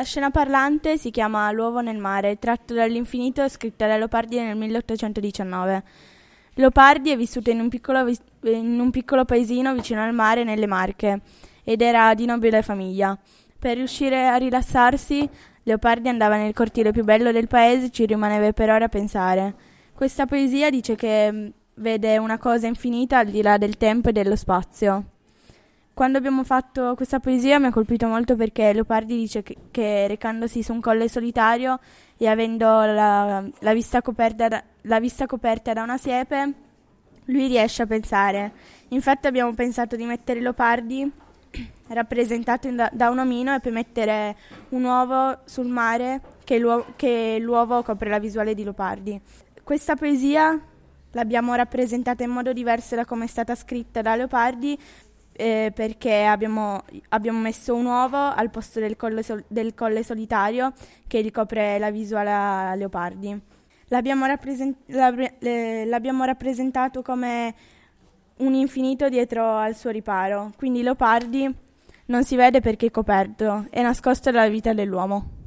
La scena parlante si chiama L'uovo nel mare, tratto dall'infinito scritta da Leopardi nel 1819. Leopardi è vissuto in un, piccolo, in un piccolo paesino vicino al mare nelle Marche ed era di nobile famiglia. Per riuscire a rilassarsi, Leopardi andava nel cortile più bello del paese e ci rimaneva per ore a pensare. Questa poesia dice che mm, vede una cosa infinita al di là del tempo e dello spazio. Quando abbiamo fatto questa poesia mi ha colpito molto perché Leopardi dice che, che recandosi su un colle solitario e avendo la, la, vista da, la, vista coperta da una siepe, lui riesce a pensare. Infatti abbiamo pensato di mettere Leopardi rappresentato da, da, un omino e poi mettere un uovo sul mare che, l'uovo, che l'uovo copre la visuale di Leopardi. Questa poesia l'abbiamo rappresentata in modo diverso da come è stata scritta da Leopardi eh, perché abbiamo, abbiamo, messo un uovo al posto del colle, sol- del colle solitario che ricopre la visuale a Leopardi. L'abbiamo, rappresent- l'abbiamo rappresentato come un infinito dietro al suo riparo, quindi Leopardi non si vede perché è coperto, è nascosto dalla vita dell'uomo.